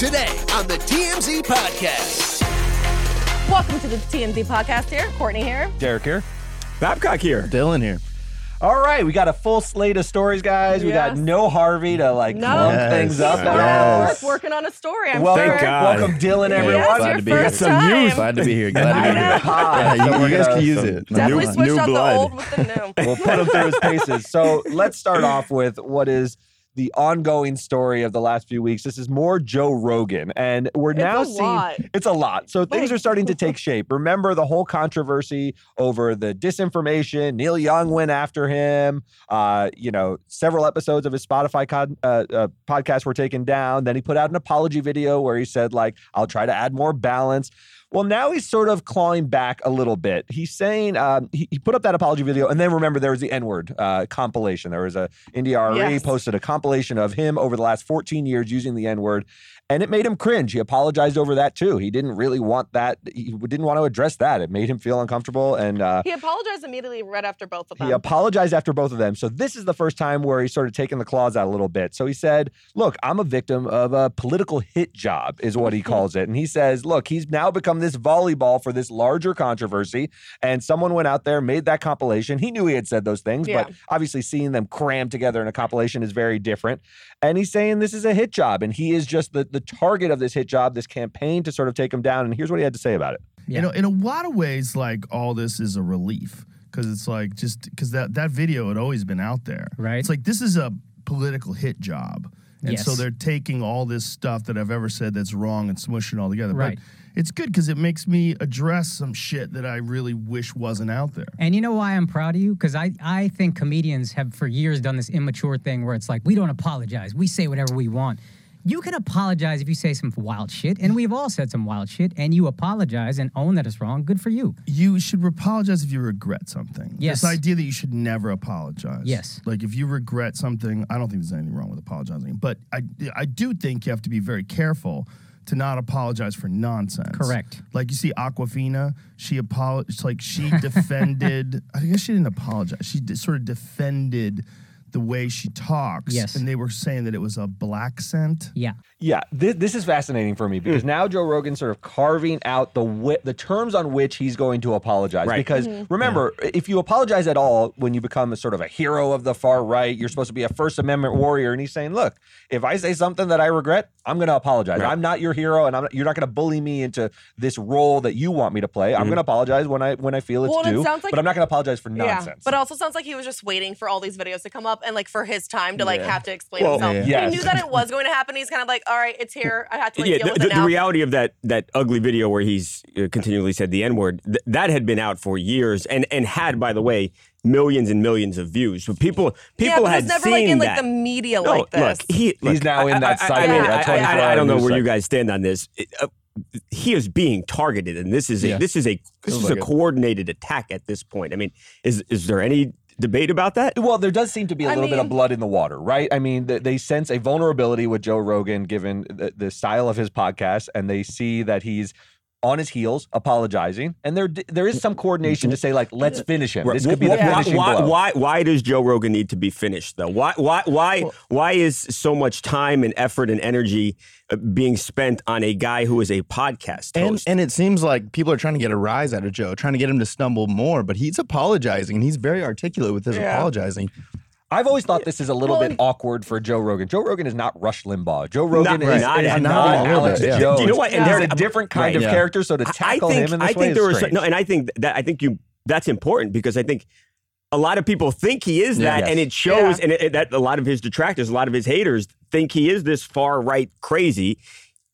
Today on the TMZ Podcast. Welcome to the TMZ podcast here. Courtney here. Derek here. Babcock here. Dylan here. All right, we got a full slate of stories, guys. We got Yes. no Harvey to like No. clump Yes. things up. He's back at Yes. work working on a story. I'm Welcome, sure. Thank God. welcome, Dylan, Yes, everyone. your Glad to be here. first some time. youth. Glad to be here. Glad to be here. Hi. Yeah, you, you guys can use it. Definitely New- switched new out blood. the old with the new. We'll put him through his paces. So let's start off with what is the ongoing story of the last few weeks. This is more Joe Rogan, and we're It's now seeing lot. it's a lot. So things are starting to take shape. Remember the whole controversy over the disinformation. Neil Young went after him. Uh, you know, several episodes of his Spotify con- uh, uh, podcast were taken down. Then he put out an apology video where he said, like, I'll try to add more balance. Well, now he's sort of clawing back a little bit. He's saying um, he, he put up that apology video, and then remember there was the N word uh, compilation. There was a India Arie Yes. posted a compilation of him over the last 14 years using the N word, and it made him cringe. He apologized over that too. He didn't really want that. He didn't want to address that. It made him feel uncomfortable, and uh, He apologized immediately right after both of them. he apologized after both of them. So this is the first time where he's sort of taken the claws out a little bit. So he said, "Look, I'm a victim of a political hit job," is what he calls it. And he says, "Look, he's now become this volleyball for this larger controversy, and someone went out there, made that compilation. He knew he had said those things, Yeah. but obviously seeing them crammed together in a compilation is very different. And he's saying this is a hit job, and he is just the the target of this hit job, this campaign to sort of take him down. And here's what he had to say about it." You know, in a lot of ways, like all this is a relief because it's like just because that that video had always been out there. Right. It's like this is a political hit job, and so they're taking all this stuff that I've ever said that's wrong and smushing it all together. Right. But it's good because it makes me address some shit that I really wish wasn't out there. And you know why I'm proud of you? Because I, I think comedians have for years done this immature thing where it's like, we don't apologize. We say whatever we want. You can apologize if you say some wild shit, and we've all said some wild shit, and you apologize and own that it's wrong. Good for you. You should apologize if you regret something. Yes. This idea that you should never apologize. Yes. Like if you regret something, I don't think there's anything wrong with apologizing. But I, I do think you have to be very careful to not apologize for nonsense. Correct. Like you see Awkwafina, she apologized. Like she defended. I guess she didn't apologize. She d- sort of defended the way she talks. Yes. And they were saying that it was a blaccent. Yeah. Yeah, this, this is fascinating for me Hmm. because now Joe Rogan's sort of carving out the wi- the terms on which he's going to apologize. Right. Because remember, if you apologize at all when you become a sort of a hero of the far right, you're supposed to be a First Amendment warrior. And he's saying, look, if I say something that I regret, I'm going to apologize. Right. I'm not your hero, and I'm not, you're not going to bully me into this role that you want me to play. Mm-hmm. I'm going to apologize when I when I feel it's Well, and it due, sounds like- but I'm not going to apologize for Yeah, nonsense. but it also sounds like he was just waiting for all these videos to come up and like for his time to like Yeah. have to explain Well, himself. yeah. He knew that it was going to happen. He's kind of like, all right, it's here. I have to like yeah, deal the, with the, now. the reality of that that ugly video where he's uh, continually said the N word th- that had been out for years and and had by the way millions and millions of views. So people yeah, people but had it's never seen like in that. like the media no, like this. look, he, look, He's now I- in that I- I- cycle, I, mean, that I- I- 24 I, I don't know hour where news you guys stand on this. It, uh, he is being targeted, and this is a Yeah. this is a this Feels is like a it. coordinated attack at this point. I mean, is is there any debate about that? Well, there does seem to be a I little bit of blood in the water, right? I mean, th- they sense a vulnerability with Joe Rogan given the, the style of his podcast, and they see that he's on his heels, apologizing, and there there is some coordination to say like, let's finish him. This could be the why, finishing why, blow. why, why does Joe Rogan need to be finished though? Why why why why is so much time and effort and energy uh, being spent on a guy who is a podcast And, host? and it seems like people are trying to get a rise out of Joe, trying to get him to stumble more, but he's apologizing and he's very articulate with his Yeah. apologizing. I've always thought this is a little Well, bit awkward for Joe Rogan. Joe Rogan is not Rush Limbaugh. Joe Rogan Not- is, not- is not not, Alex bit, yeah. Jones. Do you know what? And He's there- a different kind Right. of Yeah. character. So to I- tackle I think, him in this I way think is there was strange. no, and I think that I think you that's important because I think a lot of people think he is that, Yes. and it shows, Yeah. and it, it- that a lot of his detractors, a lot of his haters think he is this far right crazy.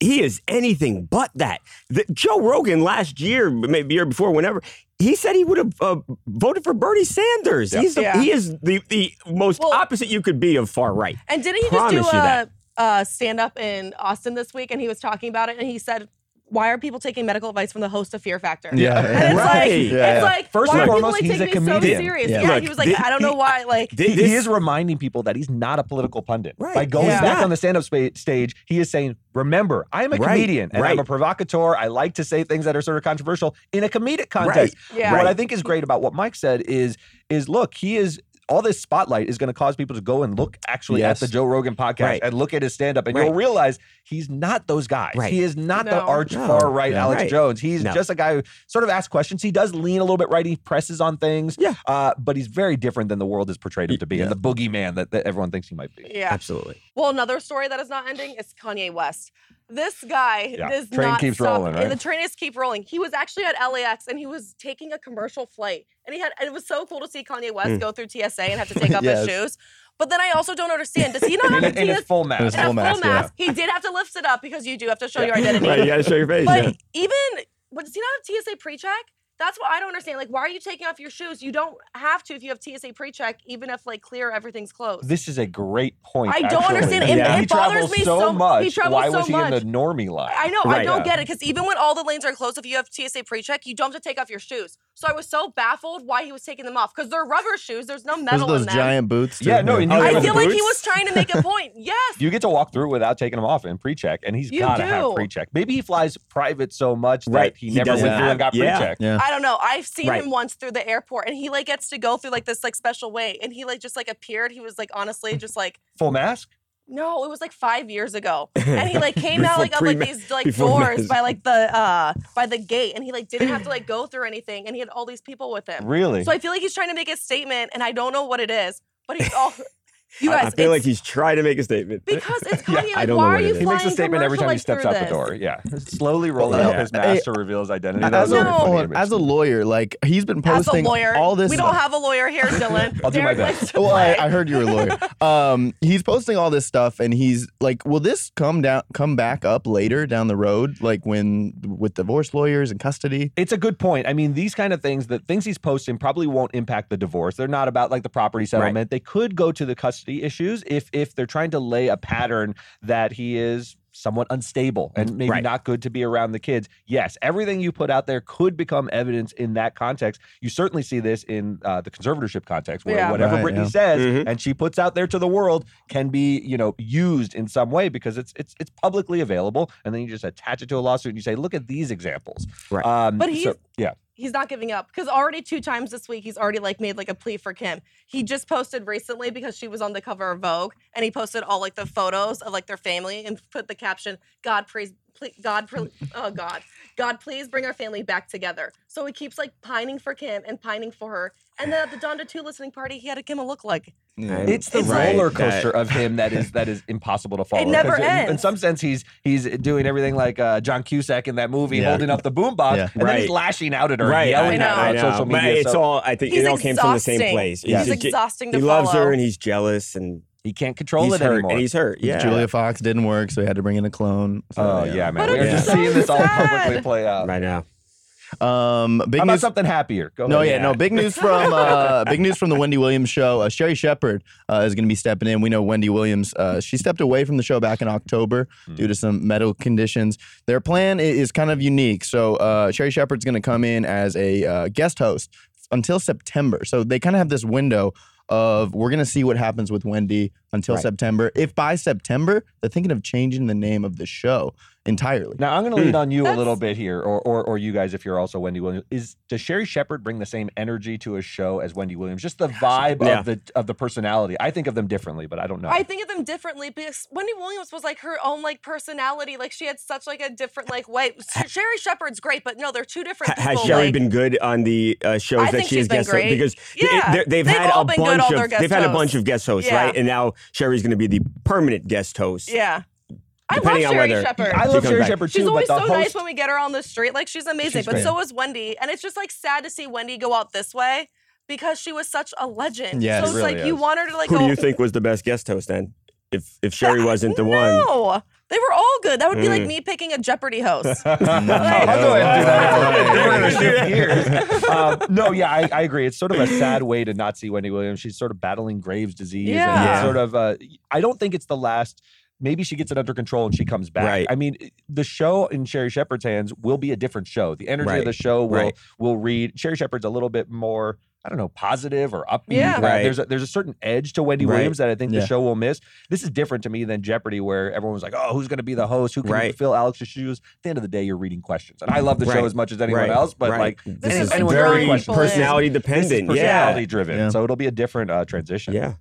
He is anything but that. The, Joe Rogan last year, maybe year before, whenever he said he would have uh, voted for Bernie Sanders. He's the, Yeah. he is the the most Well- opposite you could be of far right. And didn't he just do a, a stand up in Austin this week? And he was talking about it, and he said, "Why are people taking medical advice from the host of Fear Factor?" Yeah. And it's Right. like, Yeah, it's like, First why and are people foremost, he's a me so comedian. serious? Yeah. Yeah, Look, he was like, thi- I don't know why. Like, this- he is reminding people that he's not a political pundit. Right. By going Yeah. back on the stand-up spa- stage, he is saying, "Remember, I am a Right. comedian and I'm a provocateur. I like to say things that are sort of controversial in a comedic context." Yeah. What I think is great about what Mike said is, is look, he is. All this spotlight is going to cause people to go and look actually Yes. at the Joe Rogan podcast Right. and look at his stand-up, and Right. you'll realize he's not those guys. Right. He is not the No. arch No. far right Yeah. Alex Right. Jones. He's No. just a guy who sort of asks questions. He does lean a little bit right. He presses on things. Yeah. Uh, but he's very different than the world has portrayed him to be, Yeah. and the boogeyman that, that everyone thinks he might be. yeah. Absolutely. Well, another story that is not ending is Kanye West. This guy Yeah. does Train not keeps stop. rolling, and right? The train is keep rolling. He was actually at LAX and he was taking a commercial flight, and he had. And it was so cool to see Kanye West Mm. go through TSA and have to take off Yes. his shoes. But then I also don't understand. Does he not have In, a in his full mask. In his in a full full mask, mask. yeah. He did have to lift it up because you do have to show your identity. Right, you got to show your face. But yeah. even, but does he not have TSA pre-check? That's what I don't understand. Like, why are you taking off your shoes? You don't have to if you have TSA pre-check, even if like clear everything's closed. This is a great point. I don't actually. understand. It- he it bothers me so so- he much. travels Why so was he much. in the normie line? I know. I don't Yeah. get it because even when all the lanes are closed, if you have TSA pre-check, you don't have to take off your shoes. So I was so baffled why he was taking them off because they're rubber shoes. There's no Those, metal those in them. giant boots. Yeah, no, and you Oh, I yeah. feel like he was trying to make a point. Yes. You get to walk through without taking them off in pre-check, and he's got to have pre-check. Maybe he flies private so much Right. that he, He never went doesn't through and got yeah. pre-check. Yeah. I don't know. I've seen Right. him once through the airport, and he like gets to go through like this like special way, and he like just like appeared. He was like honestly just like Full mask. No, it was like five years ago, and he like came out like of like these like doors by like the uh by the gate, and he like didn't have to like go through anything, and he had all these people with him. Really? So I feel like he's trying to make a statement, and I don't know what it is, but he's all. You I- guys, I feel like he's trying to make a statement. because it's Yeah, Kanye. I don't why what are it you is. he makes a statement every time he steps like, out the door. Yeah, slowly rolling Yeah. up his mask to reveal his identity. As a, a No. funny hold on, image. as a lawyer, like he's been posting lawyer, all this. Stuff. We don't have a lawyer here, Dylan. I'll do my best. well, I. I heard you were a lawyer. Um, he's posting all this stuff, and he's like, "Will this come down, come back up later down the road, like when with divorce lawyers and custody?" It's a good point. I mean, these kind of things, the things he's posting probably won't impact the divorce. They're not about like the property settlement. They could go to the custody issues if if they're trying to lay a pattern that he is somewhat unstable and maybe Right. not good to be around the kids. Yes, everything you put out there could become evidence in that context. You certainly see this in uh, the conservatorship context, where Yeah. whatever Right, Britney yeah. says Mhm. and she puts out there to the world can be, you know, used in some way because it's it's it's publicly available, and then you just attach it to a lawsuit and you say, look at these examples. Right. Um, But so- yeah. He's not giving up because already two times this week he's already like made like a plea for Kim. He just posted recently because she was on the cover of Vogue and he posted all like the photos of like their family and put the caption God praise please, God pre- oh God God please bring our family back together. So he keeps like pining for Kim and pining for her. And then at the Donda 2 listening party he had a Kim a look like. And- It's the Right, roller that- coaster of him that is that is impossible to follow. never 'Cause in- In some sense, he's he's doing everything like uh, John Cusack in that movie, Yeah. holding up the boombox, Yeah. and then he's lashing out at her, Right, yelling I at her on I know. social But media. it's so all. I think He's it all came from the same exhausting. place. He's ju- exhausting to He loves her and he's jealous and he can't control he's it hurt anymore. and he's hurt. Yeah. Julia Fox didn't work, so he had to bring in a clone. So, oh yeah, man, we're just so seeing this all publicly play out. right now. Um, big How about news. something happier? Go No, ahead. yeah, no. Big news from uh, big news from the Wendy Williams show. Uh, Sherri Shepherd uh, is going to be stepping in. We know Wendy Williams. Uh, she stepped away from the show back in October due to some medical conditions. Their plan is kind of unique. So uh, Sherri Shepherd's going to come in as a uh, guest host until September. So they kind of have this window of we're going to see what happens with Wendy until Right. September. If by September they're thinking of changing the name of the show entirely. Now I'm going to lean on you a little bit here, or, or or you guys if you're also Wendy Williams. Is does Sherri Shepherd bring the same energy to a show as Wendy Williams? Just the vibe Yeah. of the of the personality. I think of them differently, but I don't know. I think of them differently because Wendy Williams was like her own like personality. Like she had such like a different like way. Sh- Sherri Shepherd's great, but no, they're two different Ha- people. has Sherri like- been good on the uh, shows I that think she has been guest great. because Yeah. they, they've, They've had all a been good, bunch all of their guest they've had a bunch of guest hosts, Yeah. right? And now Sherri's going to be the permanent guest host. Yeah. I love on Sherri whether- Shepherd. I love Sherri back. Shepherd She's always but the so nice when we get her on the street. Like she's amazing, She's but great. so is Wendy. And it's just like sad to see Wendy go out this way because she was such a legend. Yeah, so it it's really like you want her to like Who go. do you think was the best guest host then? If if Sherri wasn't the one, No, They were all good. That would be like Mm. me picking a Jeopardy host. I'll go ahead and do that. We're gonna shift gears. Um, no, yeah, I, I agree. It's sort of a sad way to not see Wendy Williams. She's sort of battling Graves' disease. And Yeah. sort of, uh, I don't think it's the last. Maybe she gets it under control and she comes back. Right. I mean, the show in Sherri Shepherd's hands will be a different show. The energy of the show will Right. will read. Sherri Shepherd's a little bit more. I don't know, positive or upbeat. Yeah. Right. There's a, there's a certain edge to Wendy Right. Williams that I think Yeah. the show will miss. This is different to me than Jeopardy, where everyone was like, "Oh, who's going to be the host? Who can Right. fill Alex's shoes?" At the end of the day, you're reading questions, and I love the show as much as anyone Right. else. But Right. like, this is is like anyone drawing very people in. personality this is dependent. personality Yeah. driven, Yeah. so it'll be a different uh, transition. Yeah.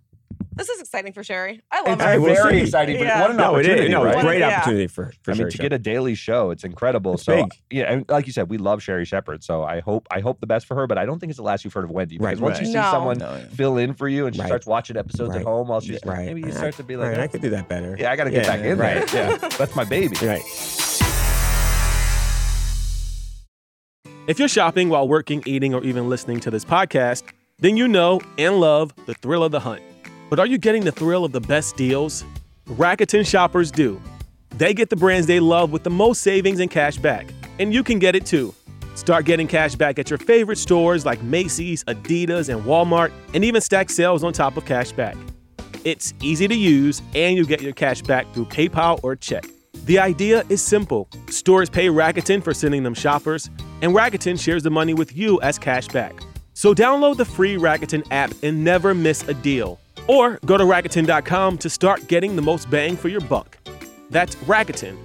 This is exciting for Sherri. I love It's her. right, very see. exciting. But Yeah. what an No, it opportunity! is. No, right? it's a great Yeah. opportunity for, for I mean, to Shepherd. get a daily show, it's incredible. It's so big. yeah, and like you said, we love Sherri Shepherd. So I hope I hope the best for her, but I don't think it's the last you've heard of Wendy. Because Right. once you see No. someone No, yeah. fill in for you and she Right. starts watching episodes at home while she's right. maybe you start to be like, right, "Oh, I could do that better. yeah, I got to get Yeah, back in right. there. Yeah, that's my baby. Right. If you're shopping while working, eating, or even listening to this podcast, then you know and love the thrill of the hunt. But are you getting the thrill of the best deals? Rakuten shoppers do. They get the brands they love with the most savings and cash back. And you can get it too. Start getting cash back at your favorite stores like Macy's, Adidas, and Walmart, and even stack sales on top of cash back. It's easy to use, and you get your cash back through PayPal or check. The idea is simple stores pay Rakuten for sending them shoppers, and Rakuten shares the money with you as cash back. So download the free Rakuten app and never miss a deal. Or go to Rakuten.com to start getting the most bang for your buck. That's Rakuten.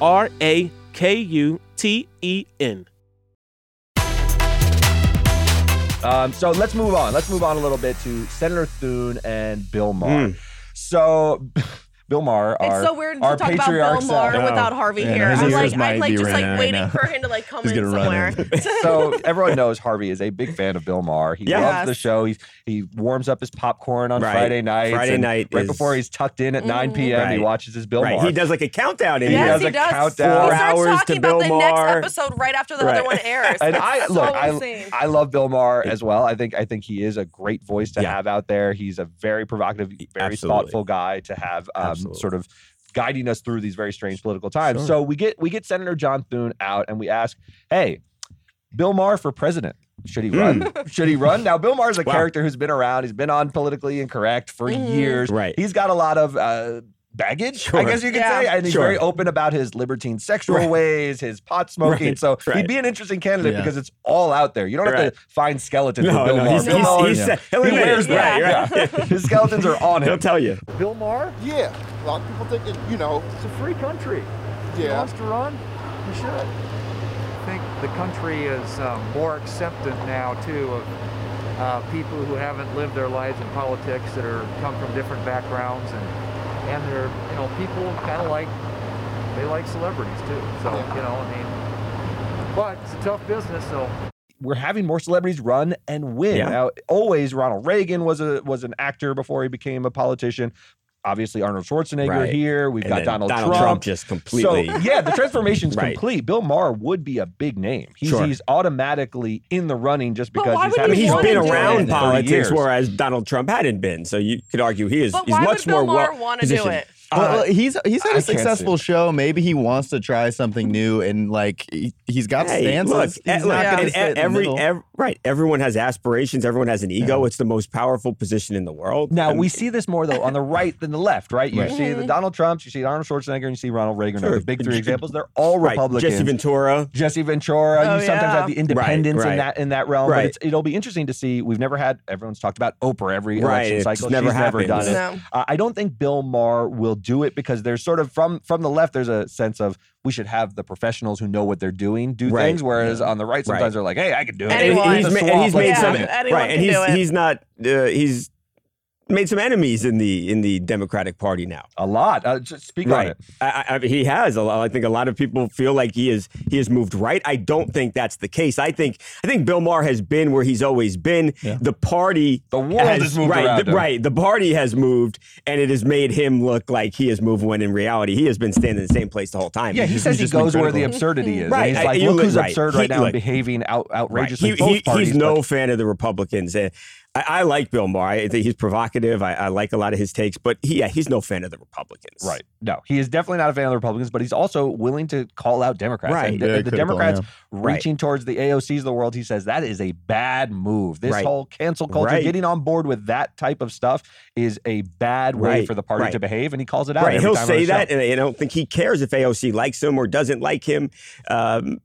R A K U T E N. Um, so let's move on. Let's move on a little bit to Senator Thune and Bill Maher. Mm. So, Bill Maher, It's our, so weird to talk about patriarch Bill Maher self. without Harvey Yeah, here. I'm like, I'm like be just like ringing right waiting now. for him to like come He's in gonna run somewhere. in. so everyone knows Harvey is a big fan of Bill Maher. He Yeah. loves the show. He he warms up his popcorn on Right. Friday night. Friday night right is- before he's tucked in at 9 p.m. He watches his Bill right. Maher. He does like a countdown in He here. does he a does. countdown. He Four starts hours talking to about Bill the next Maher. episode right after the Right. other one airs. and It's I so look, I, insane. I love Bill Maher as well. I think I think he is a great voice to Yeah. have out there. He's a very provocative, very Absolutely. thoughtful guy to have um, Absolutely. sort of guiding us through these very strange political times. Sure. So we get we get Senator John Thune out and we ask, hey, Bill Maher for president. Should he run? Should he run? Now, Bill Maher's a Wow. character who's been around. He's been on politically incorrect for Mhm. years. Right. He's got a lot of uh, baggage, I guess you could Yeah. say. And he's Sure. very open about his libertine sexual Right. ways, his pot smoking. Right. So he'd be an interesting candidate Yeah. because it's all out there. You don't have to find skeletons No, with Bill no, Maher. he's, Bill he's, Maher- he's, Yeah. he'll he admit wears it. that. Right, Yeah. His skeletons are on him. He'll tell you. Bill Maher? Yeah, a lot of people think it, you know, It's a free country. He yeah. wants to run, he should. I think the country is um, more acceptant now, too, of uh, people who haven't lived their lives in politics that are come from different backgrounds and and they're you know people kind of like they like celebrities too. So Yeah. you know I mean, but it's a tough business. So We're having more celebrities run and win. Yeah. Now, always Ronald Reagan was a was an actor before he became a politician. Obviously, Arnold Schwarzenegger Right. here. We've And got Donald, Donald Trump just completely- So yeah, the transformation's Right. complete. Bill Maher would be a big name. He's, Sure. he's automatically in the running just because why he's would I having mean, he's wanna been around politics, whereas Donald Trump hadn't been. So you could argue he is. But he's why much would Bill more Maher well want to do positioned. it? Well, Uh, he's he's had a successful show. Maybe he wants to try something new, and like he, he's got Hey, stances. look, he's eh, not look, gonna and sit in every, right. Everyone has aspirations. Everyone has an ego. It's the most powerful position in the world. Now And- we see this more though on the right than the left, right? You Right. see the Donald Trumps, you see Arnold Schwarzenegger, and you see Ronald Reagan. are Sure. The big three examples. They're all right, Republicans. Jesse Ventura. Jesse Ventura. Oh, you sometimes yeah. have the independents right. in that in that realm, but it's, it'll be interesting to see. We've never had. Everyone's talked about Oprah every Right, election it's cycle. never She's never happened. done it. No. Uh, I don't think Bill Maher will do it because there's sort of from from the left. There's a sense of we should have the professionals who know what they're doing do Right. things, whereas on the right sometimes Right. they're like, hey, I can do it. And Anyone. he's, It's a ma- and he's made let's some Yeah, it. right, and he's he's not uh, he's made some enemies in the in the Democratic Party now. a lot. Uh, just speak on it. I, I, he has. A lot, I think a lot of people feel like he is he has moved right. I don't think that's the case. I think I think Bill Maher has been where he's always been. The party, The world has moved right, the, right. The party has moved, and it has made him look like he has moved. When in reality, he has been standing in the same place the whole time. Yeah, he He's says he goes where the absurdity is. Right, And he's like, you look look- who's right. absurd He- right now and look. behaving out, Right. outrageously. He- both he- parties, he's no but- fan of the Republicans. Uh, I, I like Bill Maher. I think he's provocative. I, I like a lot of his takes, but he, yeah, he's no fan of the Republicans. Right. No, he is definitely not a fan of the Republicans, but he's also willing to call out Democrats. Right. And the, Very the critical, Democrats yeah. reaching towards the AOCs of the world, he says that is a bad move. This Right. whole cancel culture, Right. getting on board with that type of stuff is a bad way Right. for the party Right. to behave, and he calls it out. Right. every He'll time on say the show. that, and I don't think he cares if AOC likes him or doesn't like him. Um,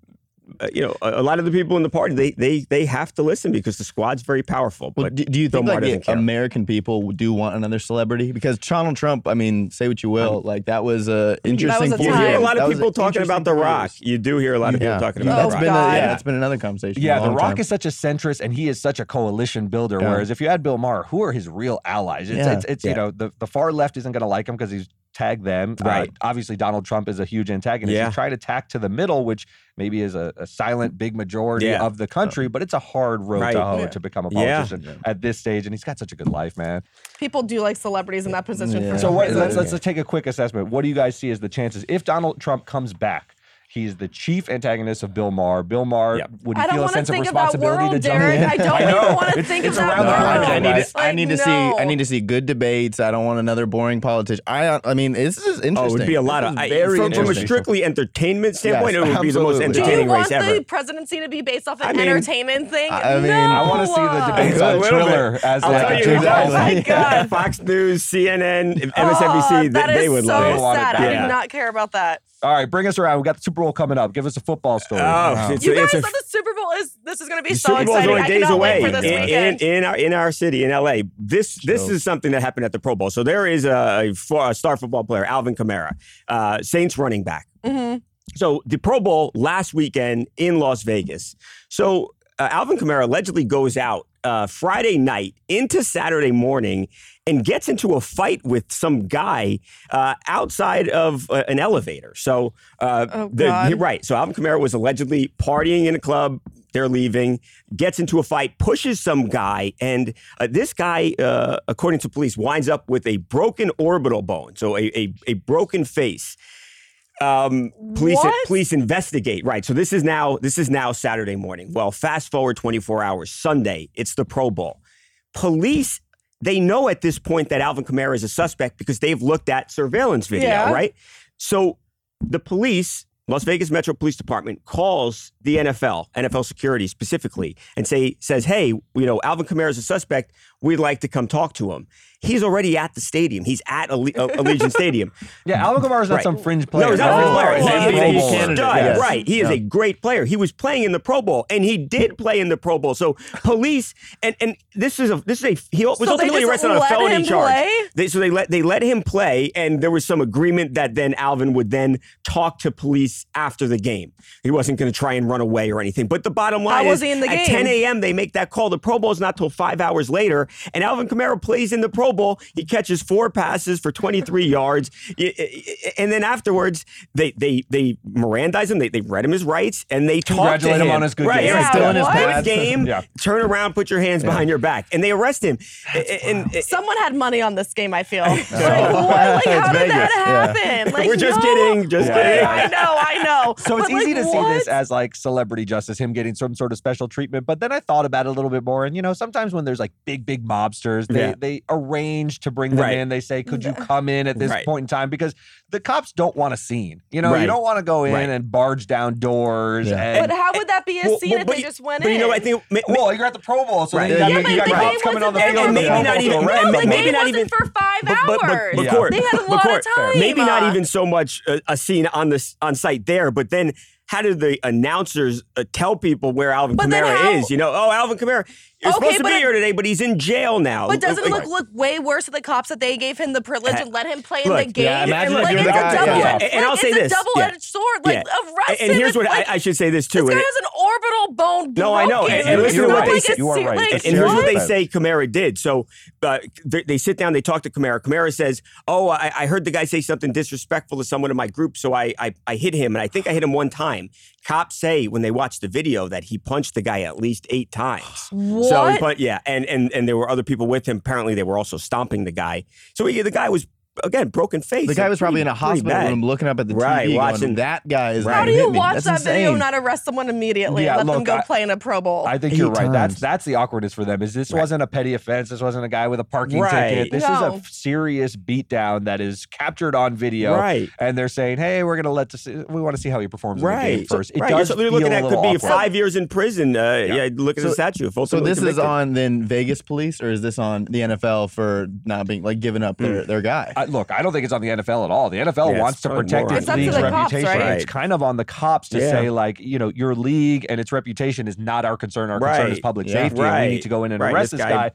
Uh, you know, a, a lot of the people in the party they they they have to listen because the squad's very powerful. Well, but do, do you think Maher like the care. American people do want another celebrity? Because Donald Trump, I mean, say what you will, like that was a interesting. a you hear a lot of people talking about The Rock. You do hear a lot of people talking Oh, about That's The been Rock. a, yeah, God. that's been another conversation. Yeah, The Rock time. is such a centrist, and he is such a coalition builder. Yeah. Whereas if you had Bill Maher, who are his real allies? It's, Yeah. it's, it's you know the, the far left isn't going to like him because he's tagged them. Uh, Right. obviously, Donald Trump is a huge antagonist. Yeah. He's trying to tack to the middle, which maybe is a, a silent big majority Yeah. of the country, but it's a hard road Right. to hoe Yeah. to become a Yeah. politician at this stage. And he's got such a good life, man. People do like celebrities in that position Yeah. for So what, let's, let's let's take a quick assessment. What do you guys see as the chances if Donald Trump comes back? He's the chief antagonist of Bill Maher. Bill Maher, Yep. would he feel a sense of think of that responsibility world, to jump Derek. in? I don't know. even want to think it's of that around the No, world. I, corner, I need guys. to, I Like, need to see. I need to see good debates. I don't want another boring politician. I, I mean, this is interesting. Oh, it would be a lot of is I, very from, from a strictly entertainment standpoint. Yes, it would be the most absolutely. Do you want race ever. the presidency to be based off an I mean- entertainment thing? I mean- no. I want to see the debates A on little bit. Triller as I'll like tell a you. Oh my God. Fox News, CNN, MSNBC, Oh, they, that they is would love it. want it sad. I Yeah. do not care about that. All right, bring us around. We got the Super Bowl coming up. Give us a football story. Oh, it's, You a- guys it's a, said the Super Bowl is. This is going to be so Super Bowl is exciting. only days cannot away wait for this in, in, in our in our city in LA. This this is something that happened at the Pro Bowl. So there is a, a, star football player, Alvin Kamara, uh, Saints running back. Mhm. So the Pro Bowl last weekend in Las Vegas. So uh, Alvin Kamara allegedly goes out uh, Friday night into Saturday morning and gets into a fight with some guy uh, outside of uh, an elevator. So, uh, Oh, the- he- right. So Alvin Kamara was allegedly partying in a club. They're leaving, gets into a fight, pushes some guy, and uh, this guy, uh, according to police, winds up with a broken orbital bone, so a, a, a broken face. Um, police What? police investigate. Right. So this is now this is now Saturday morning. Well, fast forward 24 hours. Sunday, it's the Pro Bowl. Police they know at this point that Alvin Kamara is a suspect because they've looked at surveillance video, Yeah. right? So the police, Las Vegas Metro Police Department, calls the NFL, NFL security specifically, and say says, "Hey, you know, Alvin Kamara is a suspect. We'd like to come talk to him." He's already at the stadium. He's at Alle- uh, Allegiant Stadium. Yeah, Alvin Kamara is not Right. some fringe player. No, he's not a fringe Oh, player. He's, wow. a- a stud. yes. Right. He is Yeah. a great player. He was playing in the Pro Bowl, and he did play in the Pro Bowl. So police and and this is a this is a he was So ultimately arrested on a felony charge. They, so they let they let him play, and there was some agreement that then Alvin would then talk to police after the game. He wasn't going to try and run away or anything. But the bottom line How was is, in the at game? 10 a.m. they make that call. The Pro Bowl is not till five hours later, and Alvin Kamara plays in the Pro Bowl. He catches four passes for 23 yards, Y- y- and then afterwards they they they Mirandize him. They they read him his rights, and they talk to Congratulate him him on his good right, game. yeah, Yeah, Still in his good game. Yeah. Turn around, put your hands behind your back, and they arrest him. And, and- Someone had money on this game. I feel. like, what? like how did Vegas, that yeah. happen? Like, We're just no. kidding, just Yeah. kidding. I know. I know. So it's But, easy like, to see this as like celebrity justice, him getting some sort of special treatment. But then I thought about it a little bit more, and you know, sometimes when there's like big, big mobsters, they Yeah. they arrange to bring them Right. in. They say, "Could you come in at this Right. point in time?" Because the cops don't want a scene. You know, you don't want to go in Right. and barge down doors. Yeah. And, But how would that be a Well, scene well, if but they you- just went But in? you know, I think ma- ma- well, you're at the Pro Bowl, so Right. you Yeah, got, but you got the cops coming on the wasn't field. and and maybe not even- no, the maybe not even- for five but, but, but, hours. but Yeah. They had a lot of time. Maybe not even so much a, a scene on the on site there, but then how did the announcers uh, tell people where Alvin But Kamara how- is? You know, oh, Alvin Kamara, you're Okay, supposed to be it- here today, but he's in jail now. But doesn't it look, look way worse to the cops that they gave him the privilege and let him play in the game? yeah, imagine if like, it's a double yeah. edged And I'll say this, double edged yeah. sword. Like Yeah. arrest And him. here's what like, I, I should say this too. This guy has an orbital bone. No, I know, and- and listen to what they say. You are right. like, and, and here's what they say Kamara did. So uh, they, they sit down, they talk to Kamara. Kamara says, "Oh, I, I heard the guy say something disrespectful to someone in my group, so I, I I hit him, and I think I hit him one time." Cops say when they watched the video that he punched the guy at least eight times. So, What? but yeah, and and and there were other people with him. Apparently, they were also stomping the guy. So he, the guy was again broken face. The guy was probably in a pretty- pretty hospital room looking up at the Right, TV, watching- going, "That guy is Right. How do you watch That's that video and not arrest someone immediately Yeah, and let them go I- play in a Pro Bowl? I think Eight you're right. That's times. that's the awkwardness for them. Is this Right. wasn't a petty offense? This wasn't a guy with a parking Right. ticket. This is a serious beatdown that is captured on video. Right. And they're saying, "Hey, we're going to let this. We want to see how he performs in the game Right. So- first. It right. does So they're looking at could be awkward. five years in prison. Uh, yeah. Look at the So- statue. So this is on then Vegas police, or is this on the NFL for not being like giving up their, their guy? I, look, I don't think it's on the NFL at all. The NFL Yeah, wants to protect its on- It's league's the cops, reputation. right? It's kind of on the cops to Yeah. say, like, you know, your league and its reputation is not our concern. Our concern is public Yeah. safety, and we need to go in and Right. arrest This this, guy- guy.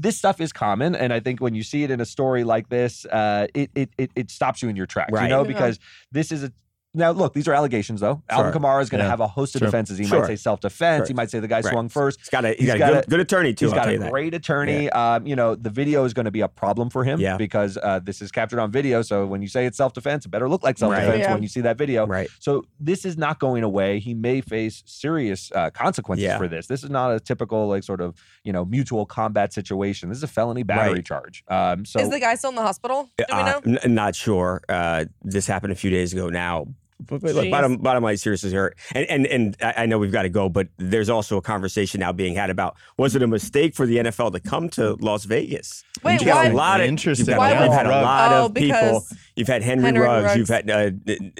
This stuff is common, and I think when you see it in a story like this, uh, it, it it it stops you in your tracks. Right. You know, because this is a now look. These are allegations, though. Alvin Kamara is going to Yeah. have a host of Sure. defenses. He Sure. might say self defense. Sure. He might say the guy Right. swung first. He's got a, he's He's got, got a a- good, good attorney too. He's I'll got a you that. great attorney. Um, you know, the video is going to be a problem for him Yeah. because uh, this is captured on video. So when you say it's self defense, it better look like self defense Right. Yeah. when you see that video. Right. So this is not going away. He may face serious uh, consequences Yeah. for this. This is not a typical like sort of you know mutual combat situation. This is a felony battery Right. charge. Um, so is the guy still in the hospital? Do we Uh, know? n- not sure. Uh, this happened a few days ago now. But, but look, bottom bottom line, serious is here, and and and I I know we've got to go, but there's also a conversation now being had about was it a mistake for the NFL to come to Las Vegas? Wait, You've got why? a lot of Interesting. You've, got, Why you've had a lot Oh, of people. You've had Henry, Henry Ruggs. Ruggs. You've had uh,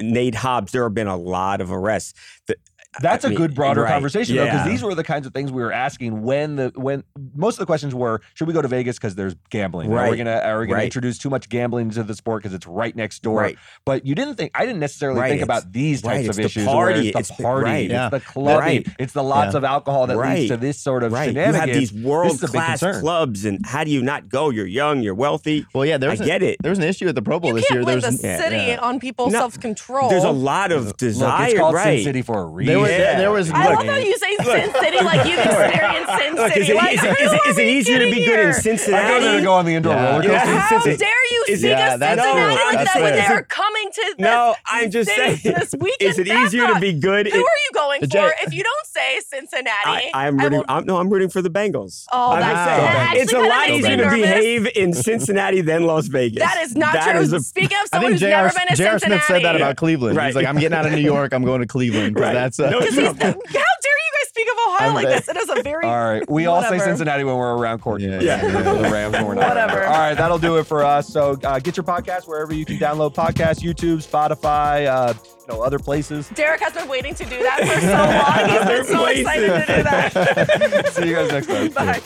Nate Hobbs. There have been a lot of arrests. The- That's I a mean, good broader right, conversation though, because these were the kinds of things we were asking when the when most of the questions were should we go to Vegas because there's gambling? Are we gonna are we gonna Right. introduce too much gambling to the sport because it's right next door? Right. But you didn't think I didn't necessarily Right, think it's- about these right, types it's of the issues. party, where it's it's the- the party, right. it's Yeah. the clubbing, Right. it's the lots Yeah. of alcohol that Right. leads to this sort of right. You shenanigans. have these This world is a big class concern. clubs, and how do you not go? You're young. You're wealthy. Well, yeah, there's I get it. There was an issue at the Pro Bowl You this can't year. There blame was the city on people's self control. There's a lot of desire, it's called right? Sin City for a reason. There was there was I look, love how you say Sin City like you've experienced Sin Look, City. is it, like, is it, is who it, are is it we easier to be kidding good in here? I go there to go on the indoor Yeah. roller Yeah. coaster. How Is it- dare you is speak Yeah, of that's Cincinnati fair. like that when they're coming to this No, I'm just saying. this weekend? Is it Back easier to be good? Who are you going for? If you don't say Cincinnati, I, I'm rooting. will- I'm, no, I'm rooting for the Bengals. Oh, I'm that's just that saying. actually It's a lot easier to behave in Cincinnati than Las Vegas. That is not That true. is a- Speaking of I someone think who's J.R. never been to Cincinnati, Smith said that about Cleveland. Right. He's like, I'm getting out of New York. I'm going to Cleveland. 'cause Right. That's No, Because true. he's the, how dare you guys speak of Ohio I'm like a- this? It is a very All right, we all say Cincinnati when we're around Courtney. Yeah, yeah, yeah. the Rams when we're not. Whatever. All right, that'll do it for us. So uh, get your podcast wherever you can download podcasts: YouTube, Spotify, uh, you know, other places. Derek has been waiting to do that for so long. He's been so excited to do that. See you guys next time. Bye.